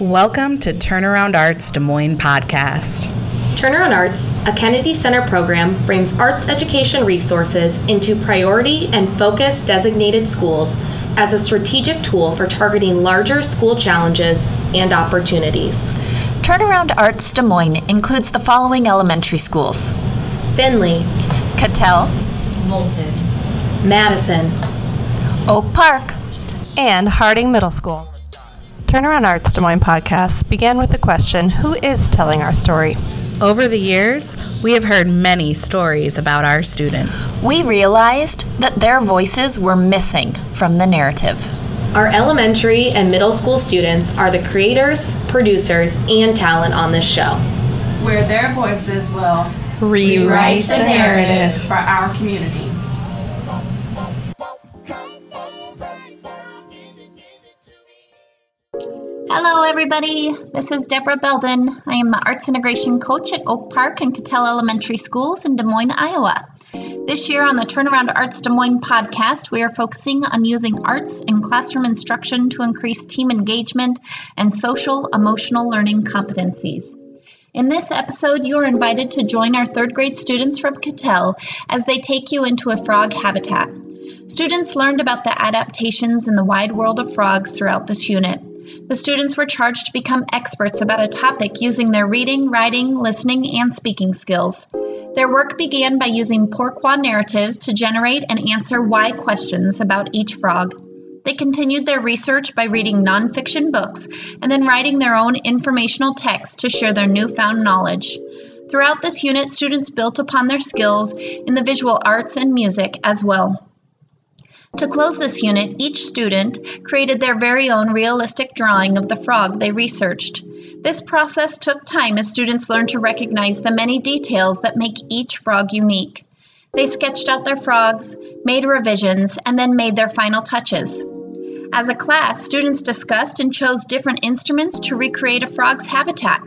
Welcome to Turnaround Arts Des Moines podcast. Turnaround Arts, a Kennedy Center program, brings arts education resources into priority and focus designated schools as a strategic tool for targeting larger school challenges and opportunities. Turnaround Arts Des Moines includes the following elementary schools. Findley, Cattell, Moulton, Madison, Oak Park, and Harding Middle School. Turnaround Arts Des Moines podcast began with the question Who is telling our story? Over the years, we have heard many stories about our students. We realized that their voices were missing from the narrative. Our elementary and middle school students are the creators, producers, and talent on this show. Where their voices will Rewrite the narrative for our community. Hello, everybody. This is Deborah Belden. I am the Arts Integration Coach at Oak Park and Cattell Elementary Schools in Des Moines, Iowa. This year on the Turnaround Arts Des Moines podcast, we are focusing on using arts in classroom instruction to increase team engagement and social emotional learning competencies. In this episode, you are invited to join our third grade students from Cattell as they take you into a frog habitat. Students learned about the adaptations in the wide world of frogs throughout this unit. The students were charged to become experts about a topic using their reading, writing, listening, and speaking skills. Their work began by using Pourquoi narratives to generate and answer why questions about each frog. They continued their research by reading nonfiction books and then writing their own informational text to share their newfound knowledge. Throughout this unit, students built upon their skills in the visual arts and music as well. To close this unit, each student created their very own realistic drawing of the frog they researched. This process took time as students learned to recognize the many details that make each frog unique. They sketched out their frogs, made revisions, and then made their final touches. As a class, students discussed and chose different instruments to recreate a frog's habitat.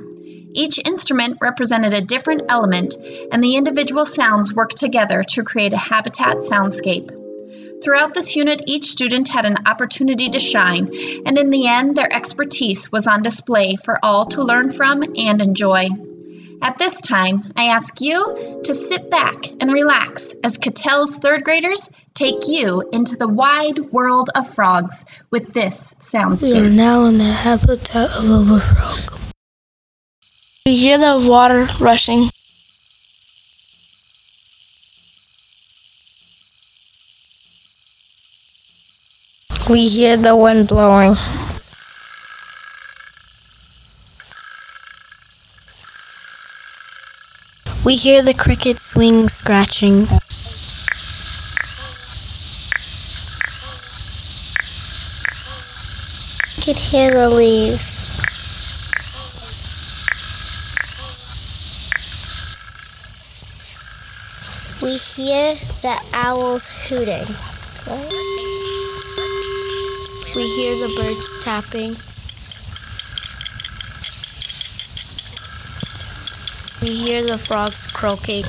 Each instrument represented a different element, and the individual sounds worked together to create a habitat soundscape. Throughout this unit, each student had an opportunity to shine, and in the end, their expertise was on display for all to learn from and enjoy. At this time, I ask you to sit back and relax as Cattell's third graders take you into the wide world of frogs with this soundscape. We are now in the habitat of a frog. We hear the water rushing. We hear the wind blowing. We hear the cricket's wings scratching. We can hear the leaves. We hear the owls hooting. We hear the birds tapping. We hear the frogs croaking.